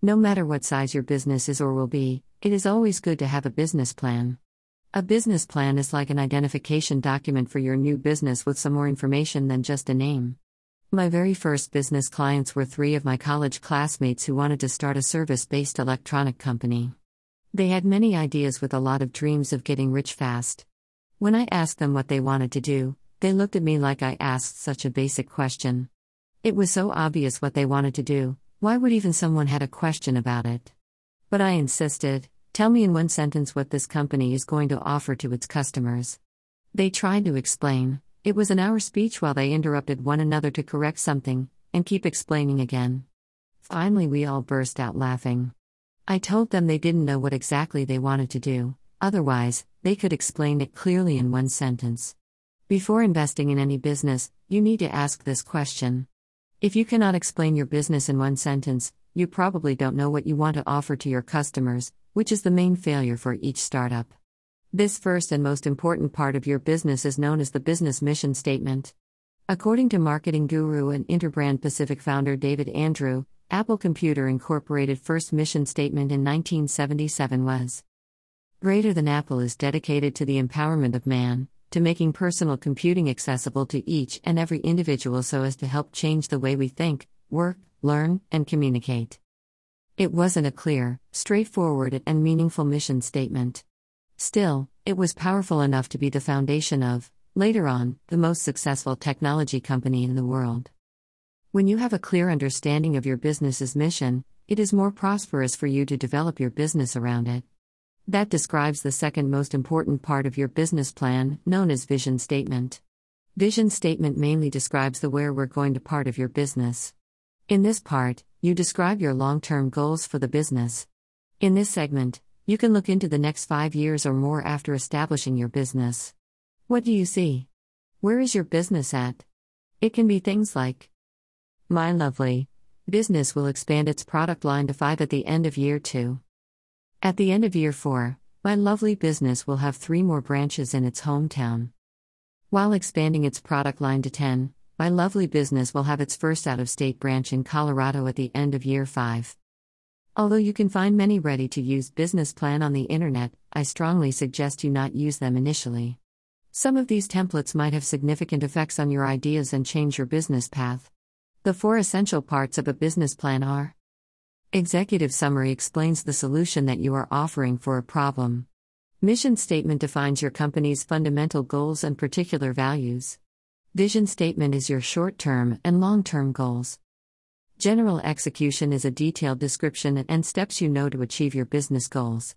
No matter what size your business is or will be, it is always good to have a business plan. A business plan is like an identification document for your new business with some more information than just a name. My very first business clients were three of my college classmates who wanted to start a service based electronic company. They had many ideas with a lot of dreams of getting rich fast. When I asked them what they wanted to do, they looked at me like I asked such a basic question. It was so obvious what they wanted to do, why would even someone had a question about it? But I insisted, tell me in one sentence what this company is going to offer to its customers. They tried to explain, it was an hour speech while they interrupted one another to correct something, and keep explaining again. Finally, we all burst out laughing. I told them they didn't know what exactly they wanted to do, otherwise, they could explain it clearly in one sentence. Before investing in any business, you need to ask this question. If you cannot explain your business in one sentence, you probably don't know what you want to offer to your customers, which is the main failure for each startup. This first and most important part of your business is known as the business mission statement. According to marketing guru and Interbrand Pacific founder David Andrew, Apple Computer Incorporated first mission statement in 1977 was Greater than Apple is dedicated to the empowerment of man, to making personal computing accessible to each and every individual so as to help change the way we think, work, learn, and communicate. It wasn't a clear, straightforward, and meaningful mission statement. Still, it was powerful enough to be the foundation of, later on, the most successful technology company in the world. When you have a clear understanding of your business's mission, it is more prosperous for you to develop your business around it. That describes the second most important part of your business plan, known as vision statement. Vision statement mainly describes the where we're going to part of your business. In this part, you describe your long term goals for the business. In this segment, you can look into the next five years or more after establishing your business. What do you see? Where is your business at? It can be things like My Lovely business will expand its product line to five at the end of year two. At the end of year four, My Lovely business will have three more branches in its hometown. While expanding its product line to 10, My Lovely business will have its first out of state branch in Colorado at the end of year five. Although you can find many ready to use business plan on the internet, I strongly suggest you not use them initially. Some of these templates might have significant effects on your ideas and change your business path. The four essential parts of a business plan are Executive summary explains the solution that you are offering for a problem. Mission statement defines your company's fundamental goals and particular values. Vision statement is your short term and long term goals. General execution is a detailed description and steps you know to achieve your business goals.